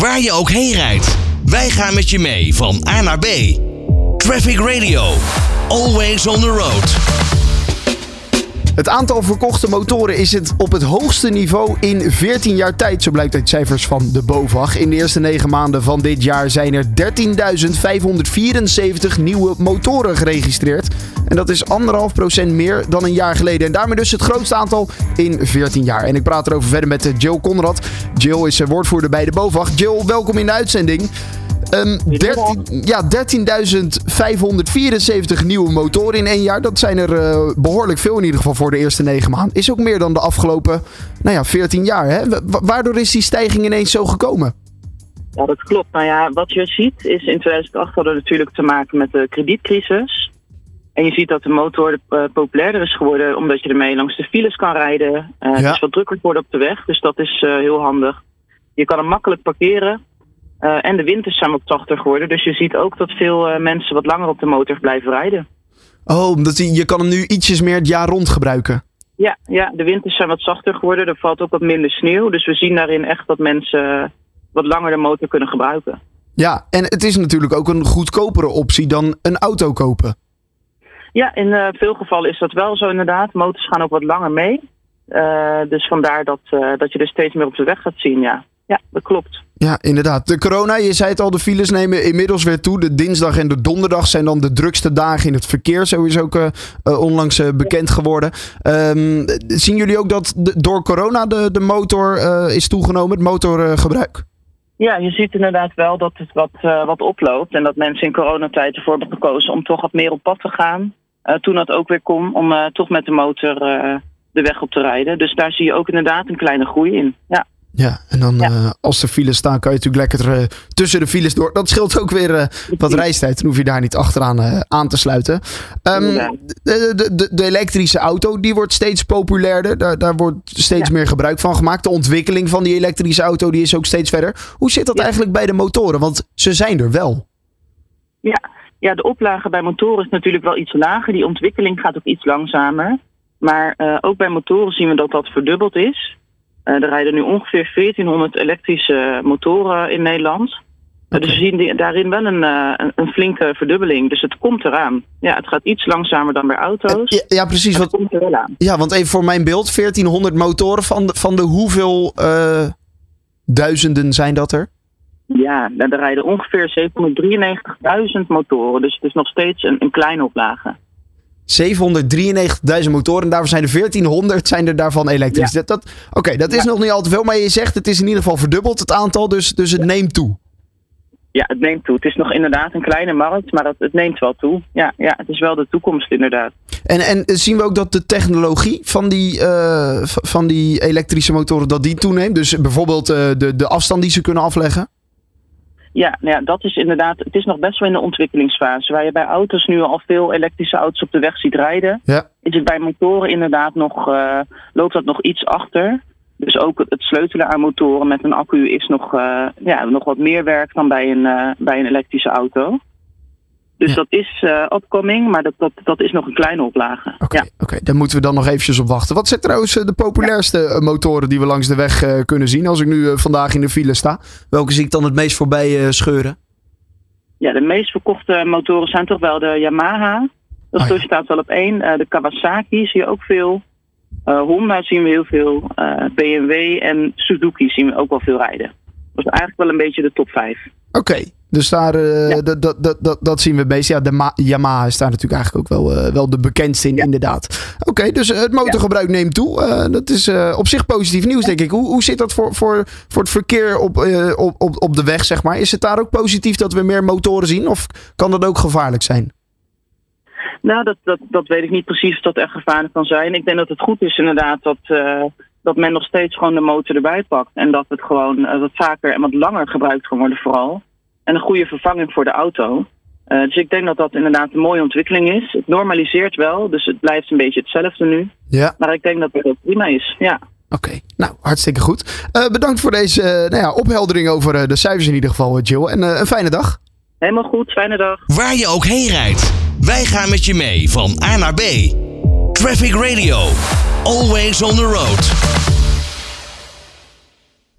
Waar je ook heen rijdt. Wij gaan met je mee van A naar B. Traffic Radio. Always on the road. Het aantal verkochte motoren is het op het hoogste niveau in 14 jaar tijd, zo blijkt uit cijfers van de BOVAG. In de eerste 9 maanden van dit jaar zijn er 13.574 nieuwe motoren geregistreerd. En dat is 1,5% meer dan een jaar geleden. En daarmee dus het grootste aantal in 14 jaar. En ik praat erover verder met Jill Conrad. Jill is woordvoerder bij de BOVAG. Jill, welkom in de uitzending. Um, 13, ja, 13.574 nieuwe motoren in één jaar. Dat zijn er uh, behoorlijk veel in ieder geval voor de eerste negen maanden. Is ook meer dan de afgelopen nou ja, 14 jaar. Hè? Waardoor is die stijging ineens zo gekomen? Ja, dat klopt. Nou ja, wat je ziet is in 2008 hadden we natuurlijk te maken met de kredietcrisis. En je ziet dat de motor uh, populairder is geworden omdat je ermee langs de files kan rijden. Uh, ja. Het is wat drukker geworden op de weg, dus dat is heel handig. Je kan hem makkelijk parkeren. Uh, en de winters zijn wat zachter geworden. Dus je ziet ook dat veel uh, mensen wat langer op de motor blijven rijden. Oh, omdat je, je kan hem nu ietsjes meer het jaar rond gebruiken. Ja, ja, de winters zijn wat zachter geworden. Er valt ook wat minder sneeuw. Dus we zien daarin echt dat mensen wat langer de motor kunnen gebruiken. Ja, en het is natuurlijk ook een goedkopere optie dan een auto kopen. Ja, in uh, veel gevallen is dat wel zo inderdaad. Motors gaan ook wat langer mee. dus vandaar dat, dat je er steeds meer op de weg gaat zien, ja. Ja, dat klopt. Ja, inderdaad. De corona, je zei het al, de files nemen inmiddels weer toe. De dinsdag en de donderdag zijn dan de drukste dagen in het verkeer. Zo is ook uh, onlangs uh, bekend geworden. Um, zien jullie ook dat de, door corona de, de motor uh, is toegenomen, het motorgebruik? Ja, je ziet inderdaad wel dat het wat, wat oploopt. En dat mensen in coronatijd ervoor hebben gekozen om toch wat meer op pad te gaan. toen dat ook weer kon, om toch met de motor de weg op te rijden. Dus daar zie je ook inderdaad een kleine groei in. Ja. Ja, en dan ja. uh, als er files staan, kan je natuurlijk lekker uh, tussen de files door. Dat scheelt ook weer uh, wat reistijd. Dan hoef je daar niet achteraan aan te sluiten. Um, de, de, de, de, elektrische auto, die wordt steeds populairder. Daar, daar wordt steeds ja. meer gebruik van gemaakt. De ontwikkeling van die elektrische auto die is ook steeds verder. Hoe zit dat eigenlijk bij de motoren? Want ze zijn er wel. Ja. ja, de oplage bij motoren is natuurlijk wel iets lager. Die ontwikkeling gaat ook iets langzamer. Maar ook bij motoren zien we dat dat verdubbeld is. Uh, er rijden nu ongeveer 1400 elektrische motoren in Nederland. Okay. Dus we zien daarin wel een, uh, een, een, flinke verdubbeling. Dus het komt eraan. Ja, het gaat iets langzamer dan bij auto's. Ja, ja precies. Het komt er wel aan. Ja, want even voor mijn beeld: 1400 motoren. Van de, van de hoeveel uh, duizenden zijn dat er? Ja, er rijden ongeveer 793.000 motoren. Dus het is nog steeds een, een kleine oplage. 793.000 motoren. En daarvan zijn er 1400 zijn er daarvan elektrisch. Ja. Dat, dat, Oké, okay, dat is ja. nog niet al te veel. Maar je zegt het is in ieder geval verdubbeld het aantal. Dus, dus het neemt toe. Ja, het neemt toe. Het is nog inderdaad een kleine markt. Maar dat, het neemt wel toe. Ja, ja, het is wel de toekomst inderdaad. En, en zien we ook dat de technologie van die, uh, van die elektrische motoren dat die toeneemt? Dus bijvoorbeeld uh, de, de afstand die ze kunnen afleggen? Ja, nou ja, dat is inderdaad. Het is nog best wel in de ontwikkelingsfase. Waar je bij auto's nu al veel elektrische auto's op de weg ziet rijden, ja. is het bij motoren inderdaad nog, uh, loopt dat nog iets achter. Dus ook het sleutelen aan motoren met een accu is nog, uh, ja, nog wat meer werk dan bij een, uh, bij een elektrische auto. Dus ja. dat is uh, opkoming, maar dat, dat, dat is nog een kleine oplage. Oké, okay, ja. okay, daar moeten we dan nog eventjes op wachten. Wat zijn trouwens de populairste ja. motoren die we langs de weg uh, kunnen zien? Als ik nu uh, vandaag in de file sta, welke zie ik dan het meest voorbij scheuren? Ja, de meest verkochte motoren zijn toch wel de Yamaha. Dat oh, staat wel op één. de Kawasaki zie je ook veel. Honda zien we heel veel. BMW en Suzuki zien we ook wel veel rijden. Dat is eigenlijk wel een beetje de top 5. Oké, okay. Dus daar, uh, ja. dat, dat, dat, dat zien we meest. Ja, de Ma Yamaha is daar natuurlijk eigenlijk ook wel, uh, wel de bekendste in, ja. inderdaad. Oké, okay, dus het motorgebruik ja. neemt toe. Uh, dat is op zich positief nieuws, denk ik. Hoe, hoe zit dat voor, voor, voor het verkeer op, op, op, op de weg, zeg maar? Is het daar ook positief dat we meer motoren zien? Of kan dat ook gevaarlijk zijn? Nou, dat, dat, dat weet ik niet precies of dat echt gevaarlijk kan zijn. Ik denk dat het goed is inderdaad dat dat men nog steeds gewoon de motor erbij pakt. En dat het gewoon wat vaker en wat langer gebruikt kan worden vooral. En een goede vervanging voor de auto. Uh, dus ik denk dat dat inderdaad een mooie ontwikkeling is. Het normaliseert wel, dus het blijft een beetje hetzelfde nu. Ja. Maar ik denk dat het ook prima is, ja. Oké, okay. nou hartstikke goed. Uh, bedankt voor deze uh, nou ja, opheldering over de cijfers in ieder geval, Jill. En een fijne dag. Helemaal goed, fijne dag. Waar je ook heen rijdt, wij gaan met je mee van A naar B. Traffic Radio, always on the road.